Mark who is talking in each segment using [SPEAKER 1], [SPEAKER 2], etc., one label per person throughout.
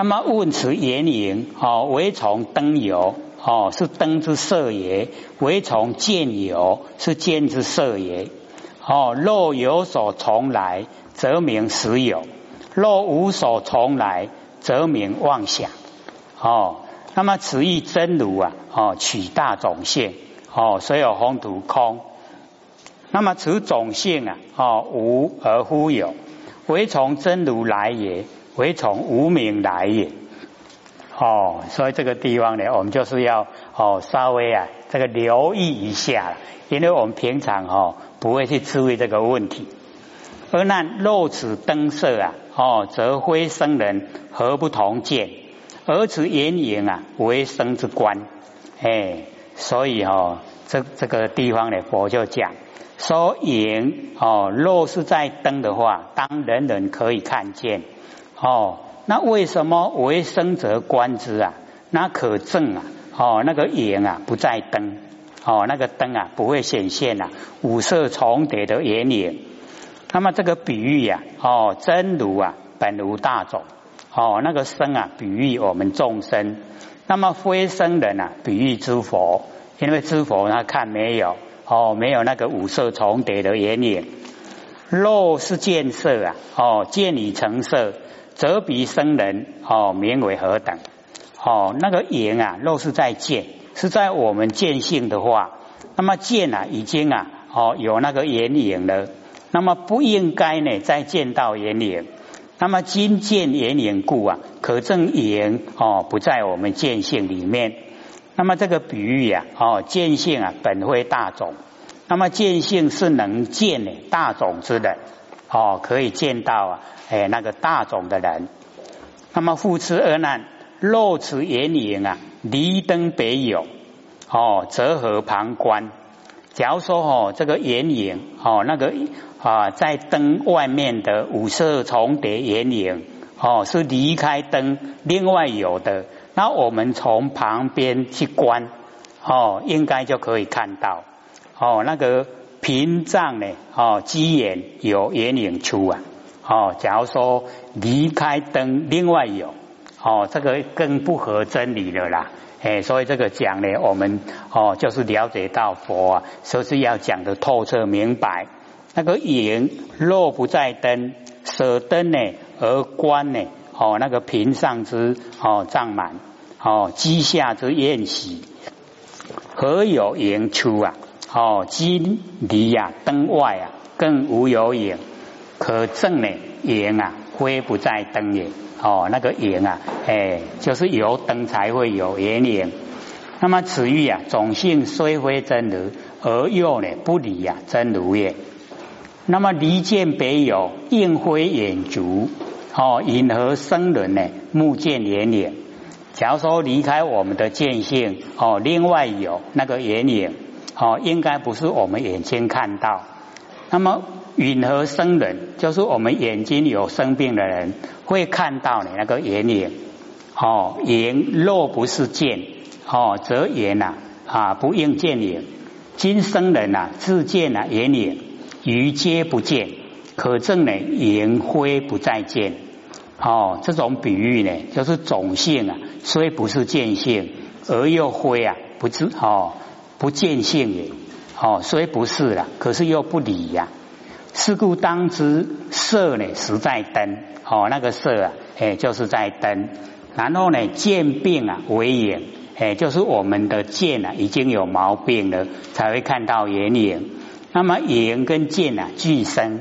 [SPEAKER 1] 那么问此言影哦，唯从灯油哦，是灯之色也；唯从见油，是见之色也。哦，若有所从来，则名实有；若无所从来，则名妄想。哦，那么此意真如啊，哦，取大种性，哦，所有宏图空。那么此种性啊，哦，无而忽有，唯从真如来也，唯从无名来也。哦，所以这个地方呢，我们就是要哦，稍微啊，这个留意一下，因为我们平常哦，不会去注意这个问题。而那若此灯色啊，哦，则非生人何不同见？而此眼影啊，为生之观，哎，所以哦，这这个地方呢，佛就讲说影哦，若是在灯的话，当人人可以看见哦，那为什么为生则观之啊？那可证啊，哦，那个眼啊不在灯哦，那个灯啊不会显现啊，五色重叠的眼影。那么这个比喻呀，哦，真如啊本无大种。哦，那个生啊，比喻我们众生；那么非生人啊，比喻诸佛。因为诸佛他看没有哦，没有那个五色重叠的眼影。肉是见色啊，哦，见你成色，则彼生人哦，名为何等？哦，那个眼啊，若是在见，是在我们见性的话，那么见啊，已经啊，哦，有那个眼影了，那么不应该呢，再见到眼影。那么今见眼影故啊，可证眼哦不在我们见性里面。那么这个比喻啊，哦见性啊本非大种，那么见性是能见的大种之的哦，可以见到啊哎那个大种的人。那么复次二难，若此眼影啊离灯别有哦，则何旁观？假如说哦这个眼影哦那个。啊，在灯外面的五色重叠眼影，哦，是离开灯另外有的。那我们从旁边去观，哦，应该就可以看到，哦，那个屏障呢，哦，鸡眼有眼影出啊，哦，假如说离开灯另外有，哦，这个更不合真理了啦，哎，所以这个讲呢，我们哦，就是了解到佛啊，说是要讲的透彻明白。那个影若不在灯，舍灯呢而观呢？哦，那个屏上之哦障满，哦机下之宴喜，何有影出啊？哦，金离呀灯外啊，更无有影，可证呢影啊，非不在灯也。哦，那个影啊，哎，就是有灯才会有眼影。那么此喻啊，种性虽非真如，而又呢不离呀真如也。那么离见别有应非眼足哦，因何生人呢？目见眼影。假如说离开我们的见性哦，另外有那个眼影哦，应该不是我们眼睛看到。那么允和生人？就是我们眼睛有生病的人会看到你那个眼影哦。眼若不是见哦，则眼呐啊不应见影。今生人呐自见啊眼影。于皆不见，可证呢？颜灰不再见。哦，这种比喻呢，就是种性啊，虽不是见性，而又灰啊，不知哦，不见性也。哦，虽不是了，可是又不理呀。是故当知色呢，实在灯。哦，那个色啊，哎，就是在灯。然后呢，见病啊为眼，哎，就是我们的见啊已经有毛病了，才会看到眼影。那么眼跟见啊俱生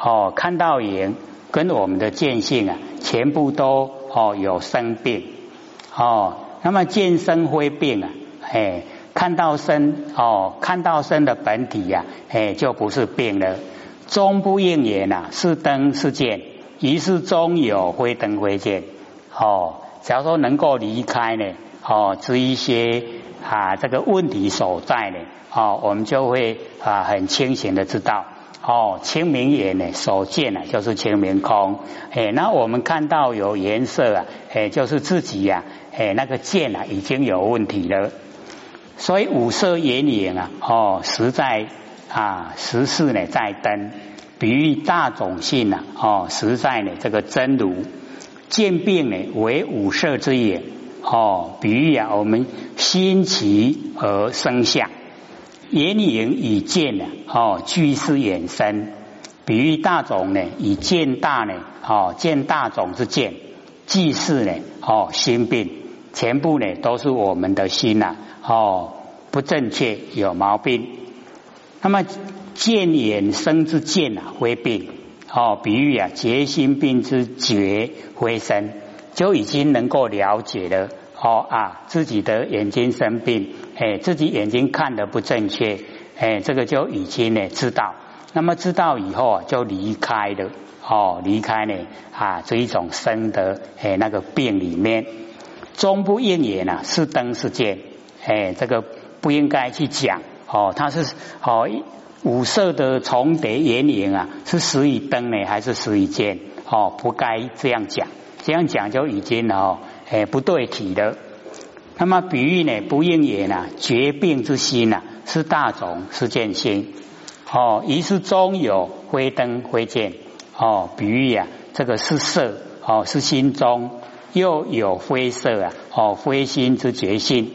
[SPEAKER 1] 哦，看到眼跟我们的见性啊，全部都哦有生病哦。那么见生非病啊，哎，看到身哦，看到身的本体呀，哎，就不是病了。终不应言呐，是灯是见，于是终有非灯非见哦。假如说能够离开呢，哦，这一些啊这个问题所在呢。哦，我们就会啊很清醒的知道，哦，清明眼呢所见呢就是清明空，哎，那我们看到有颜色啊，哎，就是自己呀，哎，那个见啊已经有问题了，所以五色眼影啊，哦，实在啊实事呢在灯，比喻大种性啊，哦，实在呢这个真如，见病呢为五色之眼哦，比喻啊我们心起而生相，眼影以见呢哦俱是眼生，比喻大种呢以见大呢哦见大种之见，即是呢哦心病，全部呢都是我们的心呐哦不正确有毛病，那么见眼生之见啊为病。哦，比喻啊，结心病之觉为身，就已经能够了解了。哦啊，自己的眼睛生病，哎，自己眼睛看的不正确，哎，这个就已经呢知道。那么知道以后啊，就离开了。哦，离开呢啊这一种生的哎那个病里面，终不应也呢，是灯是剑，哎，这个不应该去讲。哦，他是哦。五色的重叠眼影啊，是始于灯呢，还是始于剑？哦，不该这样讲，这样讲就已经哦，哎，不对题了。那么比喻呢，不应也呢，绝病之心呐，是大种是见心。哦，于是中有灰灯灰剑。哦，比喻呀，这个是色，哦，是心中又有灰色啊，哦，灰心之觉性。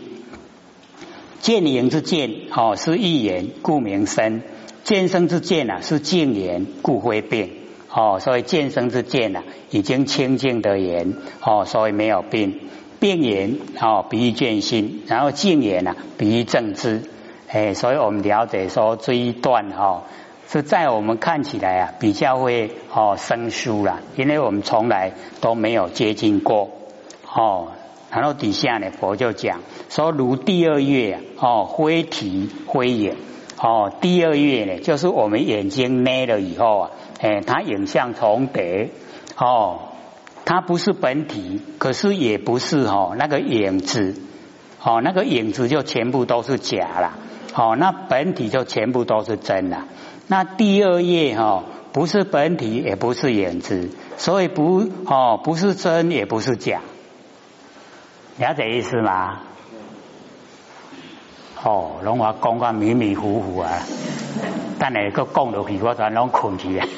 [SPEAKER 1] 见影之见，哦，是一言，故名生。见生之见啊，是净言，故非病。哦，所以见生之见啊，已经清净的言，哦，所以没有病。病言哦，比喻见心，然后净言啊，比喻正知。哎，所以我们了解说这一段哈，是在我们看起来啊，比较会哦生疏了，因为我们从来都没有接近过。哦，然后底下呢，佛就讲说，如第二月哦，灰体灰眼。哦，第二月呢，就是我们眼睛捏了以后啊，哎，它影像重叠，哦，它不是本体，可是也不是哈那个影子，哦，那个影子就全部都是假了，哦，那本体就全部都是真了。那第二页哈，不是本体，也不是影子，所以不哦，不是真，也不是假，了解意思吗？哦，拢话讲个迷迷糊糊啊，但系个讲落去，我全拢困去啊。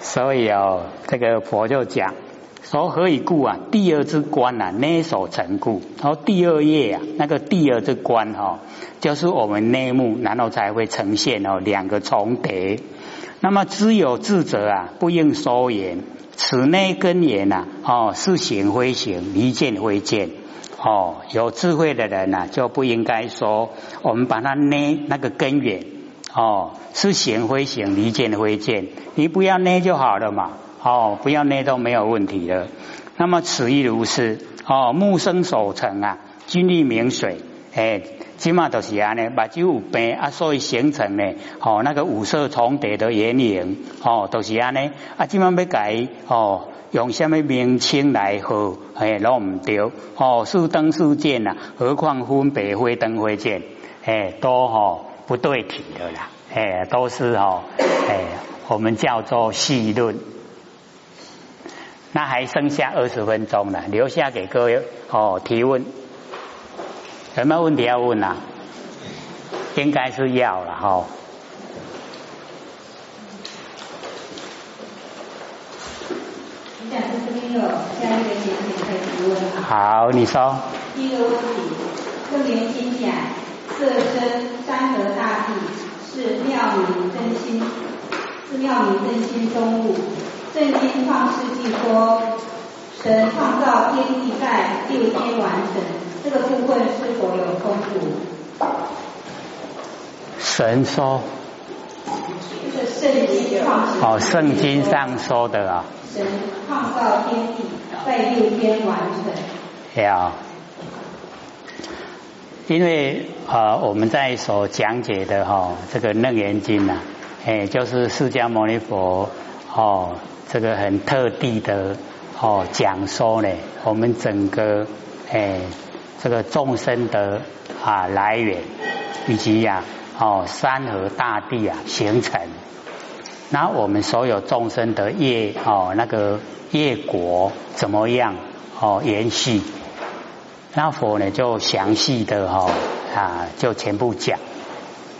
[SPEAKER 1] 所以哦，这个佛就讲说何以故啊？第二之观啊，内所成故。然后第二页啊，那个第二之观哈，就是我们内目，然后才会呈现哦两个重叠。那么知有智者啊，不应说言。此内根言呐，哦，是行非行，离见非见。哦，有智慧的人呢，就不应该说我们把它捏那个根源哦，是行非行，离见非见，你不要捏就好了嘛。哦，不要捏都没有问题的。那么此亦如是。哦，木生守成啊，金力明水，哎，起码都是安尼，目睭有病啊，所以形成呢，哦，那个五色重叠的原影，哦，都是安尼，啊，起码要改哦。用什么名称来喝？哎，拢唔对哦。是灯是剑呐，何况分白灰灯灰剑？哎，都吼不对题的啦。哎，都是吼哎，我们叫做细论。那还剩下二十分钟了，留下给各位哦提问。有没有问题要问啊？应该是要了哈。
[SPEAKER 2] 有下一个简简的提问啊。
[SPEAKER 1] 好，你说。
[SPEAKER 2] 第一个问题，楞严经讲色身山河大地是妙明真心，是妙明真心中物。正经创世纪说，神创造天地在六天完成，这个部分是否有丰富？
[SPEAKER 1] 神说。
[SPEAKER 2] 是圣经创世。
[SPEAKER 1] 哦，圣经上说的啊。
[SPEAKER 2] 神创造天地，在六天完成。
[SPEAKER 1] 呀，因为啊，我们在所讲解的哈，这个楞严经呐，哎，就是释迦牟尼佛哦，这个很特地的哦讲说呢，我们整个哎这个众生的啊来源，以及呀哦山河大地啊形成。那我们所有众生的业哦，那个业果怎么样哦？延续，那佛呢就详细的哈啊，就全部讲。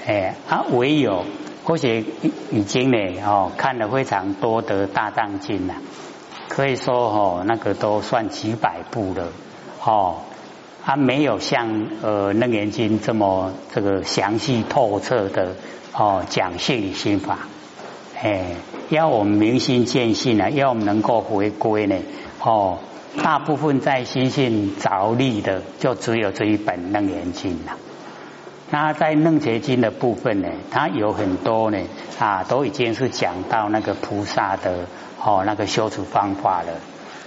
[SPEAKER 1] 哎，啊唯有或许已经呢哦看了非常多的大藏经了，可以说哦那个都算几百部了哦，它没有像呃楞严经这么这个详细透彻的哦讲性心法，哎，要我们明心见性呢，要我们能够回归呢哦，大部分在心性着力的就只有这一本楞严经了。那在楞伽经的部分呢，它有很多呢啊，都已经是讲到那个菩萨的哦那个修持方法了，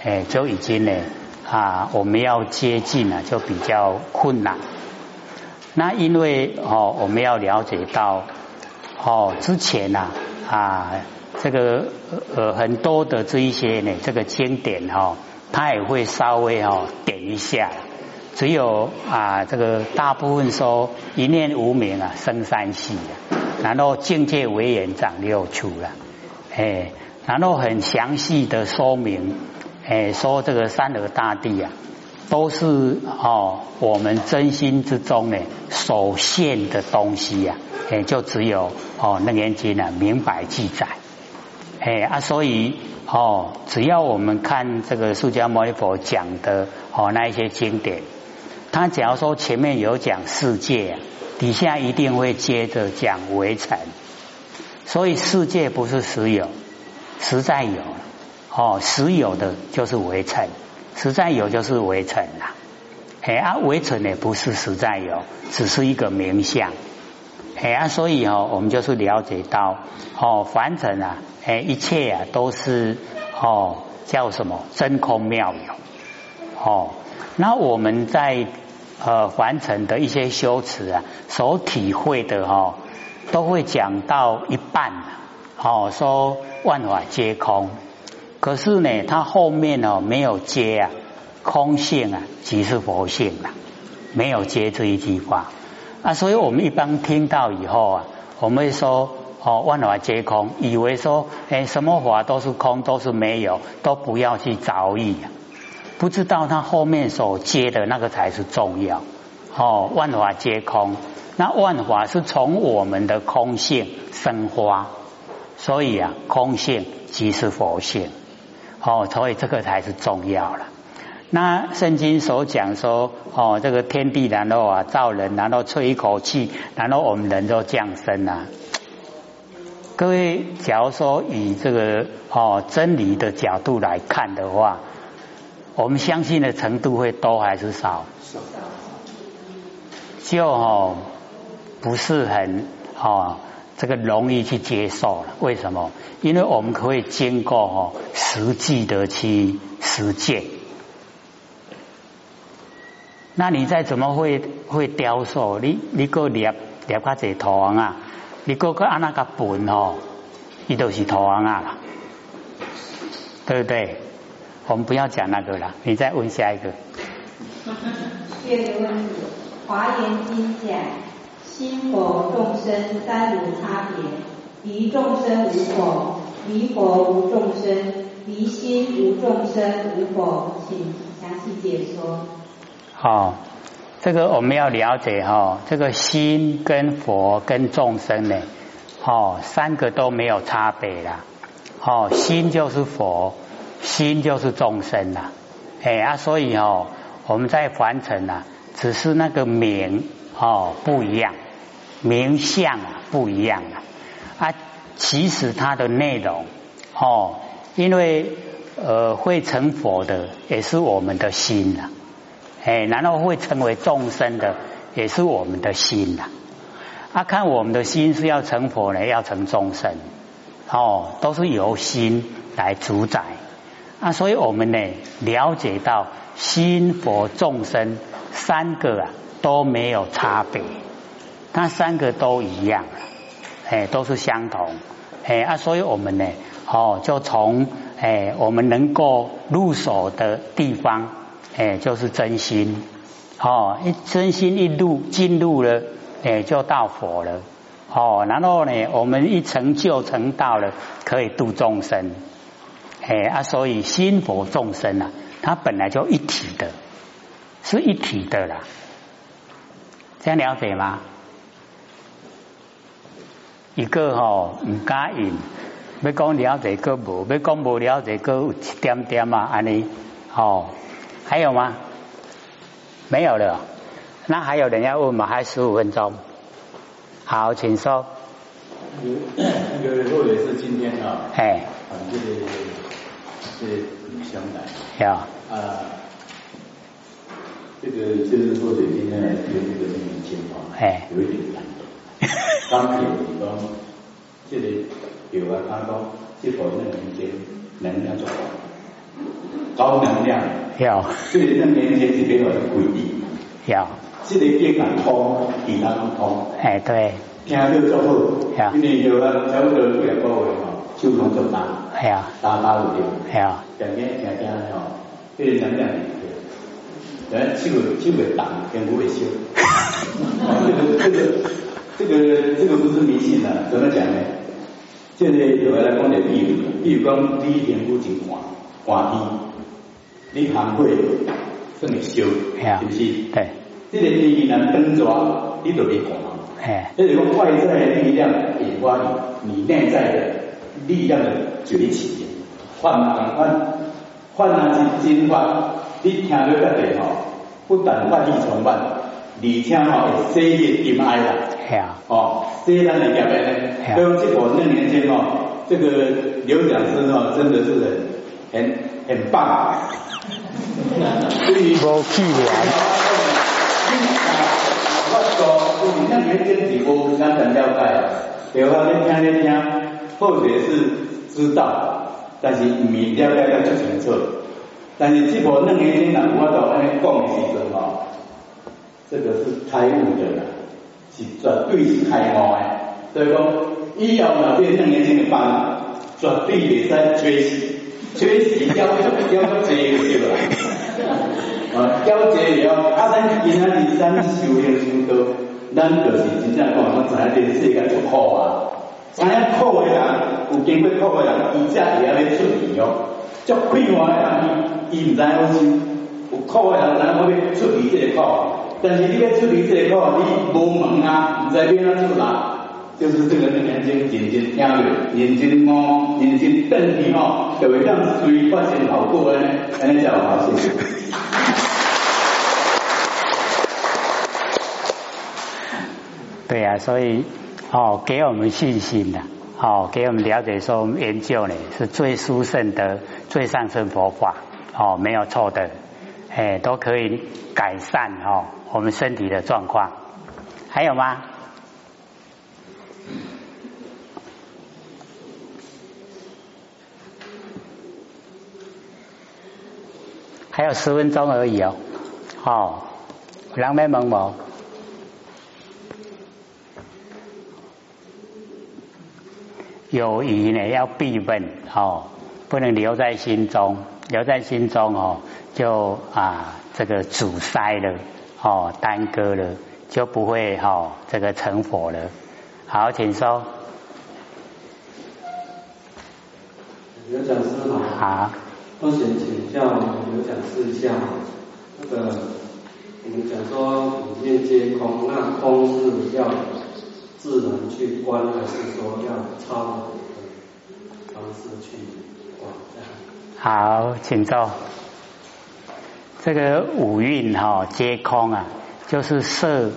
[SPEAKER 1] 哎，就已经呢啊，我们要接近呢就比较困难。那因为哦，我们要了解到哦之前呐啊这个呃很多的这一些呢这个经典哈，它也会稍微哦点一下。只有啊，这个大部分说一念无名啊，生三世啊，然后境界为缘长六处了，哎，然后很详细的说明，哎，说这个三河大地啊，都是哦我们真心之中呢所现的东西呀，哎，就只有哦楞严经呢明白记载，哎啊，所以哦，只要我们看这个释迦牟尼佛讲的哦那一些经典。他假如说前面有讲世界，底下一定会接着讲围城，所以世界不是实有，实在有了哦，实有的就是围城，实在有就是围城啦。哎啊，围城也不是实在有，只是一个名相。哎啊，所以哦，我们就是了解到哦，凡尘啊，哎，一切啊都是哦，叫什么真空妙有哦。那我们在呃，凡尘的一些修持啊，所体会的哦，都会讲到一半，哦，说万法皆空，可是呢，它后面哦没有接啊，空性啊即是佛性啊，没有接这一句话。啊，所以我们一般听到以后啊，我们会说哦，万法皆空，以为说哎，什么法都是空，都是没有，都不要去着意。不知道他后面所接的那个才是重要。哦，万法皆空，那万法是从我们的空性生发，所以啊，空性即是佛性。哦，所以这个才是重要了。那圣经所讲说哦，这个天地然后啊造人，然后吹一口气，然后我们人就降生啊。各位，假如说以这个哦真理的角度来看的话。我们相信的程度会多还是少？就哦不是很哦这个容易去接受了。为什么？因为我们可以经过哦实际的去实践。那你再怎么会会雕塑？你你个捏捏下这图案啊？你个个按那个本哦，你都是图案啊，对不对？我们不要讲那个了，你再问下一个。
[SPEAKER 2] 第二个问题，《华严经》讲心佛众生三无差别，离众生无佛？离佛无众生，离心无众生无佛？请详细解说。
[SPEAKER 1] 好，这个我们要了解哈，这个心跟佛跟众生呢，哦，三个都没有差别啦。哦，心就是佛。心就是众生啦，哎啊，所以哦，我们在凡尘呐，只是那个名哦不一样，名相不一样啊，啊其实它的内容哦，因为呃会成佛的也是我们的心呐，哎，然后会成为众生的也是我们的心呐，啊，看我们的心是要成佛呢，要成众生。哦，都是由心来主宰。啊，所以我们呢了解到心佛众生三个啊都没有差别，那三个都一样，哎，都是相同，哎啊，所以我们呢，哦，就从哎我们能够入手的地方，哎，就是真心，哦，一真心一入进入了，哎，就到佛了，哦，然后呢，我们一成就成道了，可以度众生。哎啊，所以心佛众生啊，它本来就一体的，是一体的啦。这样了解吗？一个吼唔敢用，要讲了解个无，要讲无了解个有一点点啊，安尼哦，还有吗？没有了，那还有人要问吗？还十五分钟，好，请说。
[SPEAKER 3] 那个若也是今天啊，
[SPEAKER 1] 哎，
[SPEAKER 3] 啊，这个这个女生来，
[SPEAKER 1] 呀
[SPEAKER 3] 啊，这个就是说，今天来听这个念经啊，
[SPEAKER 1] 哎，
[SPEAKER 3] 有一点难度。刚有你讲，这个有啊，他讲这个那念经能量足高，高能量，
[SPEAKER 1] 有
[SPEAKER 3] 这个那念经是比较诡异，
[SPEAKER 1] 有，
[SPEAKER 3] 这个经啊通，其他都通。
[SPEAKER 1] 哎对，
[SPEAKER 3] 听到足好，因为有啊，差不多几个月吼，手拢足重，
[SPEAKER 1] 系啊，
[SPEAKER 3] 打打有着，
[SPEAKER 1] 系啊，
[SPEAKER 3] 听听听听吼，这个能量对，咱手手会动，天不会烧。这个这个这个这个不是迷信的，怎么讲呢？现在有人来讲点比喻，比如讲你天不真看看天，你行会算会修，是不是？
[SPEAKER 1] 对，
[SPEAKER 3] 这个天然灯抓，你就会看。
[SPEAKER 1] 哎，
[SPEAKER 3] 这个外在的力量引发你你内在的力量的崛起，换啊换换啊是真法，你听到个地吼，不但法力充满，而且吼会洗热心爱啦，
[SPEAKER 1] 系啊，
[SPEAKER 3] 哦，洗咱的业的呢，所以这我那年间哦，这个刘讲师哦，真的是很很很棒，
[SPEAKER 1] 无去
[SPEAKER 3] 年。我说，你那年间几波刚才了解，对话你听你听，或者是知道，但是唔了解得出清楚。但是这部那年间人我都安尼讲的时阵哦，这个是开悟的啦，是绝对是开悟的。所以讲，以后若变那年轻的班，绝对袂使缺席，缺席要要要坐就对啦。啊，了解了，啊，咱今仔日咱修行修道，咱就是真正讲，我知影这个世界足苦啊，知影苦的人，有经过苦的人，伊才会晓要出离哦。足快活的人，伊伊毋知影要修，有苦的人，知影要出离这个苦，但是你要出离这个，你无门啊，毋知要怎出啦。就是这个人眼睛认真听着，认真哦，眼睛瞪你哦，就会让水发现好过呢，安尼才有好谢谢。
[SPEAKER 1] 对啊，所以哦，给我们信心的，哦，给我们了解说，我们研究呢是最殊胜的、最上乘佛法，哦，没有错的，哎，都可以改善哦我们身体的状况。还有吗？还有十分钟而已哦，哦，两没问无？有疑呢，要必问哦，不能留在心中，留在心中哦，就啊这个阻塞了哦，耽搁了，就不会哈这个成佛了。好，请说。
[SPEAKER 4] 刘讲师好。
[SPEAKER 1] 好。
[SPEAKER 4] 我想请教刘讲师一下，那个我们讲说五念皆空，那空是要？自然去观，还是说要超的方式去观？
[SPEAKER 1] 好，请坐。这个五蕴哈皆空啊，就是色、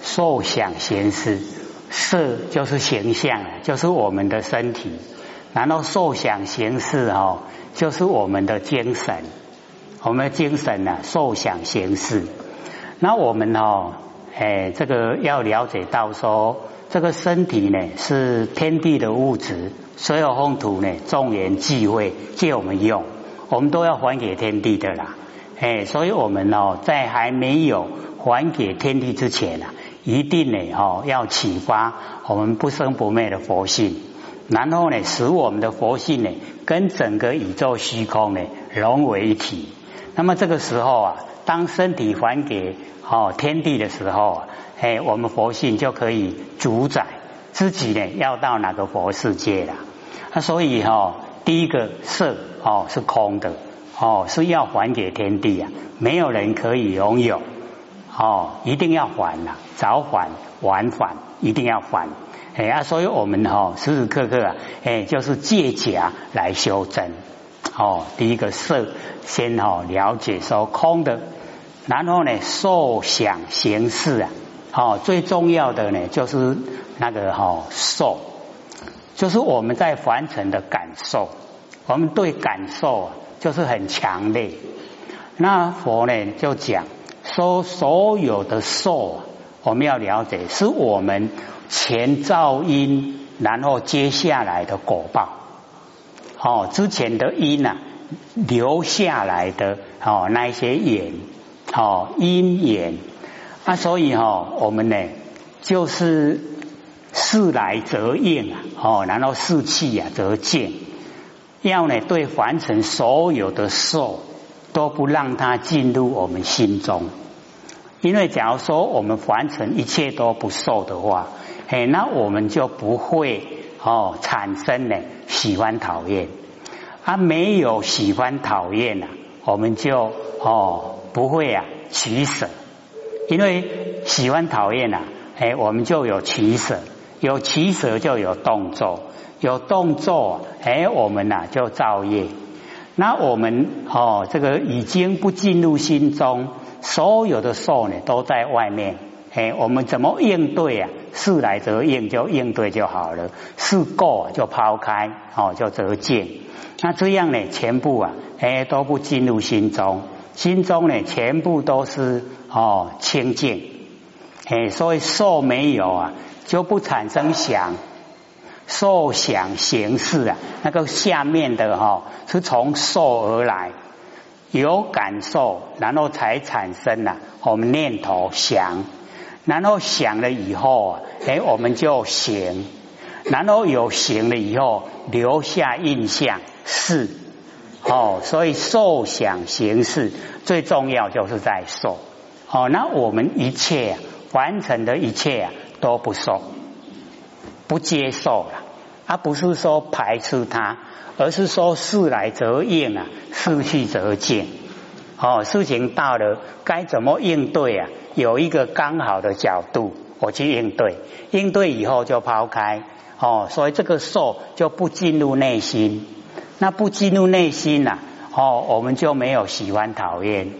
[SPEAKER 1] 受、想、行、识。色就是形象，就是我们的身体；然后受想行识哈，就是我们的精神。我们的精神呢，受想行识。那我们哦，哎，这个要了解到说。这个身体呢是天地的物质，所有风土呢众缘际会借我们用，我们都要还给天地的啦。哎，所以我们哦在还没有还给天地之前啊，一定呢哦要启发我们不生不灭的佛性，然后呢使我们的佛性呢跟整个宇宙虚空呢融为一体。那么这个时候啊，当身体还给哦天地的时候。啊哎，我们佛性就可以主宰自己呢，要到哪个佛世界了？那所以哈，第一个色哦是空的哦，是要还给天地啊，没有人可以拥有哦，一定要还呐，早还晚还，一定要还。哎啊，所以我们哈时时刻刻啊，哎，就是借假来修真。哦，第一个色先哈了解说空的，然后呢受想行识啊，哦，最重要的呢就是那个哈受，就是我们在凡尘的感受，我们对感受啊就是很强烈。那佛呢就讲说所有的受，我们要了解是我们前造因，然后接下来的果报。哦，之前的因呐，留下来的哦，那些缘，哦因缘啊，所以哈，我们呢就是事来则应啊，哦，然后事去啊则见，要呢对凡尘所有的受都不让它进入我们心中，因为假如说我们凡尘一切都不受的话，哎，那我们就不会。哦，产生呢喜欢讨厌，啊没有喜欢讨厌呐，我们就哦不会啊取舍，因为喜欢讨厌呐，哎我们就有取舍，有取舍就有动作，有动作哎我们呐就造业，那我们哦这个已经不进入心中，所有的受呢都在外面。哎，我们怎么应对啊？事来则应，就应对就好了；事过就抛开，哦，就则见。那这样呢，全部啊，哎，都不进入心中，心中呢，全部都是哦清净。哎，所以受没有啊，就不产生想，受想行识啊，那个下面的哈，是从受而来，有感受，然后才产生了我们念头想。然后想了以后啊，哎，我们就行；然后有行了以后，留下印象是哦，所以受想行识最重要就是在受哦。那我们一切完成的一切啊，都不受，不接受了，而不是说排斥它，而是说事来则应啊，事去则见。哦，事情到了该怎么应对啊？有一个刚好的角度，我去应对，应对以后就抛开。哦，所以这个受就不进入内心，那不进入内心呐，哦，我们就没有喜欢讨厌，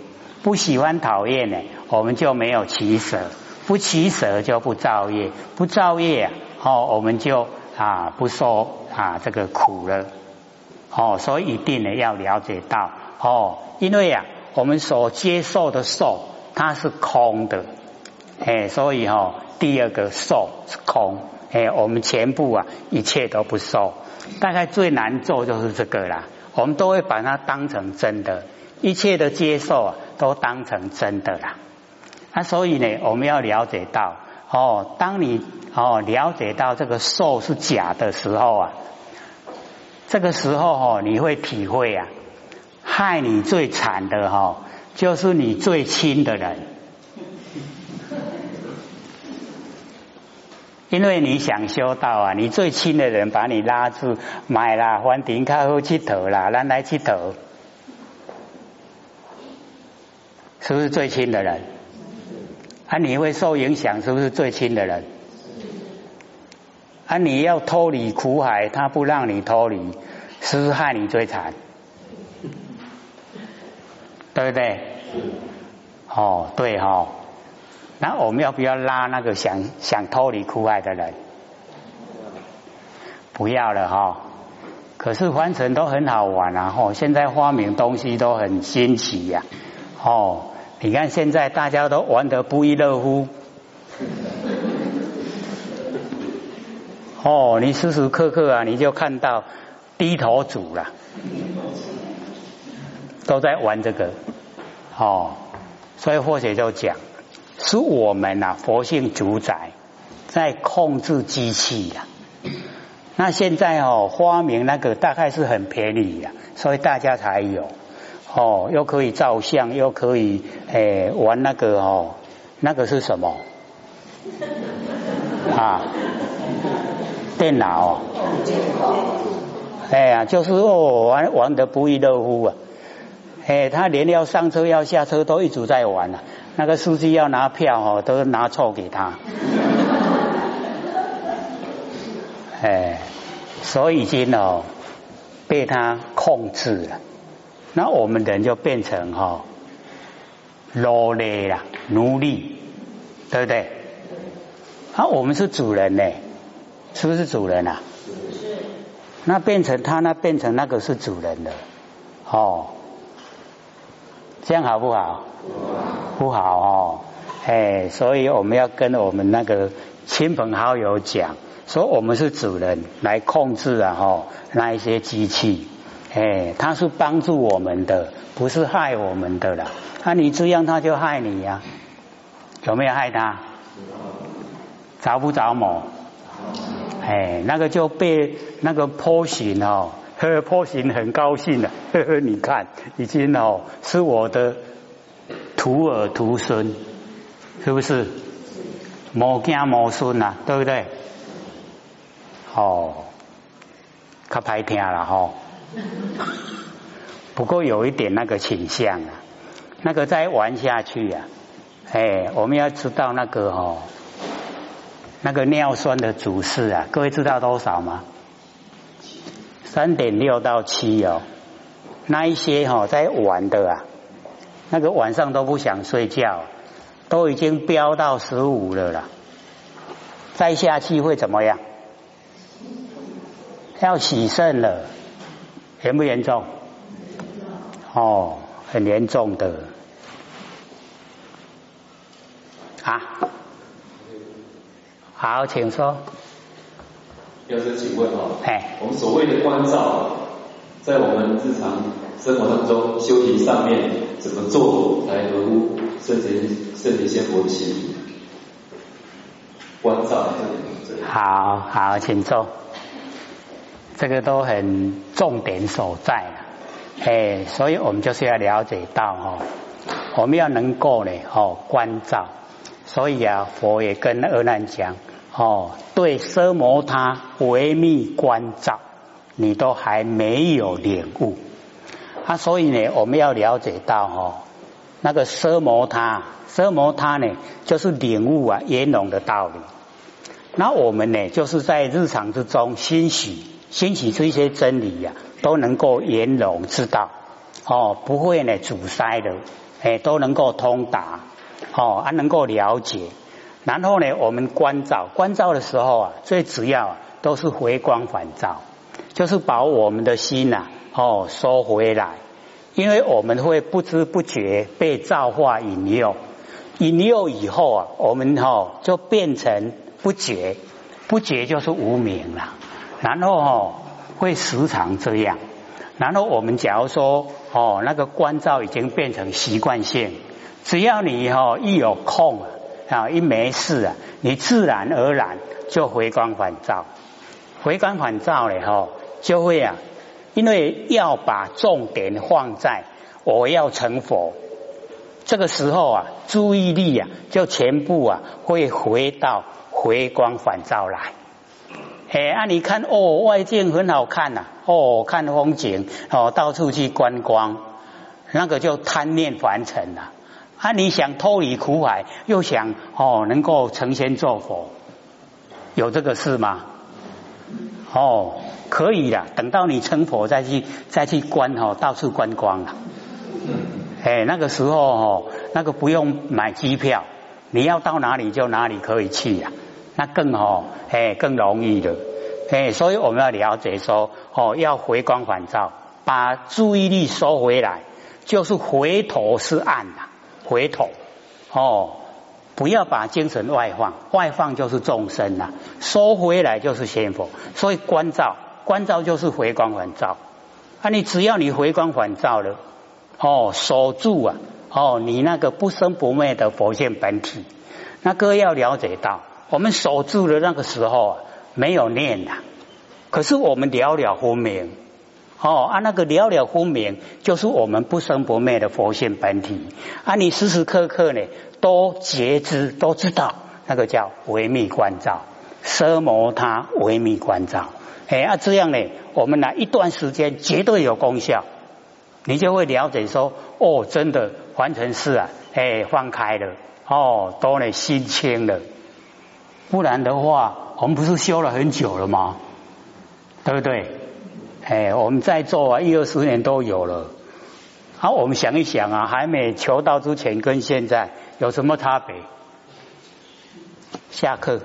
[SPEAKER 1] 不喜欢讨厌呢，我们就没有起舍，不起舍就不造业，不造业啊，哦，我们就啊不受啊这个苦了。哦，所以一定呢要了解到，哦，因为啊。我们所接受的受，它是空的，哎，所以哈，第二个受是空，哎，我们全部啊，一切都不受，大概最难做就是这个啦。我们都会把它当成真的，一切的接受啊，都当成真的啦。那所以呢，我们要了解到，哦，当你哦了解到这个受是假的时候啊，这个时候哈，你会体会啊。害你最惨的哈，就是你最亲的人，因为你想修道啊，你最亲的人把你拉住，买啦，还顶开后去投啦，咱来去投，是不是最亲的人？啊，你会受影响，是不是最亲的人？啊，你要脱离苦海，他不让你脱离，是不是害你最惨？对不对？哦，对哈。那我们要不要拉那个想想脱离苦海的人？不要了哈。可是凡尘都很好玩啊！哦，现在发明东西都很新奇呀。哦，你看现在大家都玩得不亦乐乎。哦，你时时刻刻啊，你就看到低头族了。都在玩这个，哦，所以或者就讲，是我们呐佛性主宰在控制机器呀。那现在哦发明那个大概是很便宜呀，所以大家才有哦，又可以照相，又可以诶玩那个哦，那个是什么啊？电脑？哎呀，就是哦玩玩的不亦乐乎啊！哎，他连要上车要下车都一直在玩啊。那个司机要拿票哦，都拿错给他。哎，所以已经哦被他控制了。那我们人就变成哈奴隶了，奴隶，对不对？啊，我们是主人呢，是不是主人啊？是。那变成他，那变成那个是主人的，哦，这样好不好？不好哦，哎，所以我们要跟我们那个亲朋好友讲，说我们是主人来控制啊，哈，那一些机器，哎，他是帮助我们的，不是害我们的啦。那你这样他就害你呀？有没有害他？着不着魔？哎，那个就被那个坡形哦，呵，坡形很高兴的，呵呵，你看，已经哦是我的徒儿徒孙，是不是？魔惊魔孙呐，对不对？哦，可排听了哈。不过有一点那个倾向啊，那个再玩下去呀，哎，我们要知道那个哦。那个尿酸的主事啊，各位知道多少吗？三点六到七哦。那一些哈在玩的啊，那个晚上都不想睡觉，都已经飙到十五了啦。再下去会怎么样？要洗肾了，严不严重？哦，很严重的啊。好，请说。
[SPEAKER 5] 要是请问哈，我们所谓的关照，在我们日常生活当中修行上面怎么做才合乎圣贤圣贤先佛的心意？关照。
[SPEAKER 1] 好好，请坐。这个都很重点所在了，哎，所以我们就是要了解到哦，我们要能够呢，哦，关照。所以啊，佛也跟阿难讲。哦，对奢摩他唯密关照，你都还没有领悟啊！所以呢，我们要了解到哦，那个奢摩他，奢摩他呢，就是领悟啊圆融的道理。那我们呢，就是在日常之中欣喜欣喜这些真理呀，都能够圆融知道。哦，不会呢阻塞的，哎，都能够通达。哦，啊，能够了解。然后呢，我们关照。关照的时候啊，最主要啊都是回光返照，就是把我们的心呐哦收回来，因为我们会不知不觉被造化引诱，引诱以后啊，我们哈就变成不觉，不觉就是无名了。然后哦会时常这样，然后我们假如说哦那个关照已经变成习惯性，只要你哦一有空。啊，一没事啊，你自然而然就回光返照，回光返照了哈，就会啊，因为要把重点放在我要成佛，这个时候啊，注意力啊就全部啊会回到回光返照来。哎，啊，你看哦，外境很好看呐，哦，看风景哦，到处去观光，那个就贪念凡尘呐。啊！你想脱离苦海，又想哦能够成仙做佛，有这个事吗？哦，可以的。等到你成佛，再去再去观哦，到处观光了。哎，那个时候哦，那个不用买机票，你要到哪里就哪里可以去呀。那更哦，哎，更容易的。哎，所以我们要了解说哦，要回光返照，把注意力收回来，就是回头是岸呐。回头哦，不要把精神外放，外放就是众生呐，收回来就是仙佛。所以关照，关照就是回光返照。啊，你只要你回光返照了，哦，守住啊，哦，你那个不生不灭的佛性本体，那哥要了解到，我们守住的那个时候啊，没有念呐，可是我们了了分明。哦，啊，那个了了分明，就是我们不生不灭的佛性本体。啊，你时时刻刻呢，都觉知，都知道，那个叫唯密关照，奢摩他唯密关照。哎，啊，这样呢，我们呢一段时间绝对有功效，你就会了解说，哦，真的完成是啊，哎，放开了，哦，都呢心清了。不然的话，我们不是修了很久了吗？对不对？哎，我们在做啊，一二十年都有了。好，我们想一想啊，还没求到之前跟现在有什么差别？下课。